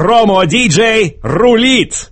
Промо-диджей рулит!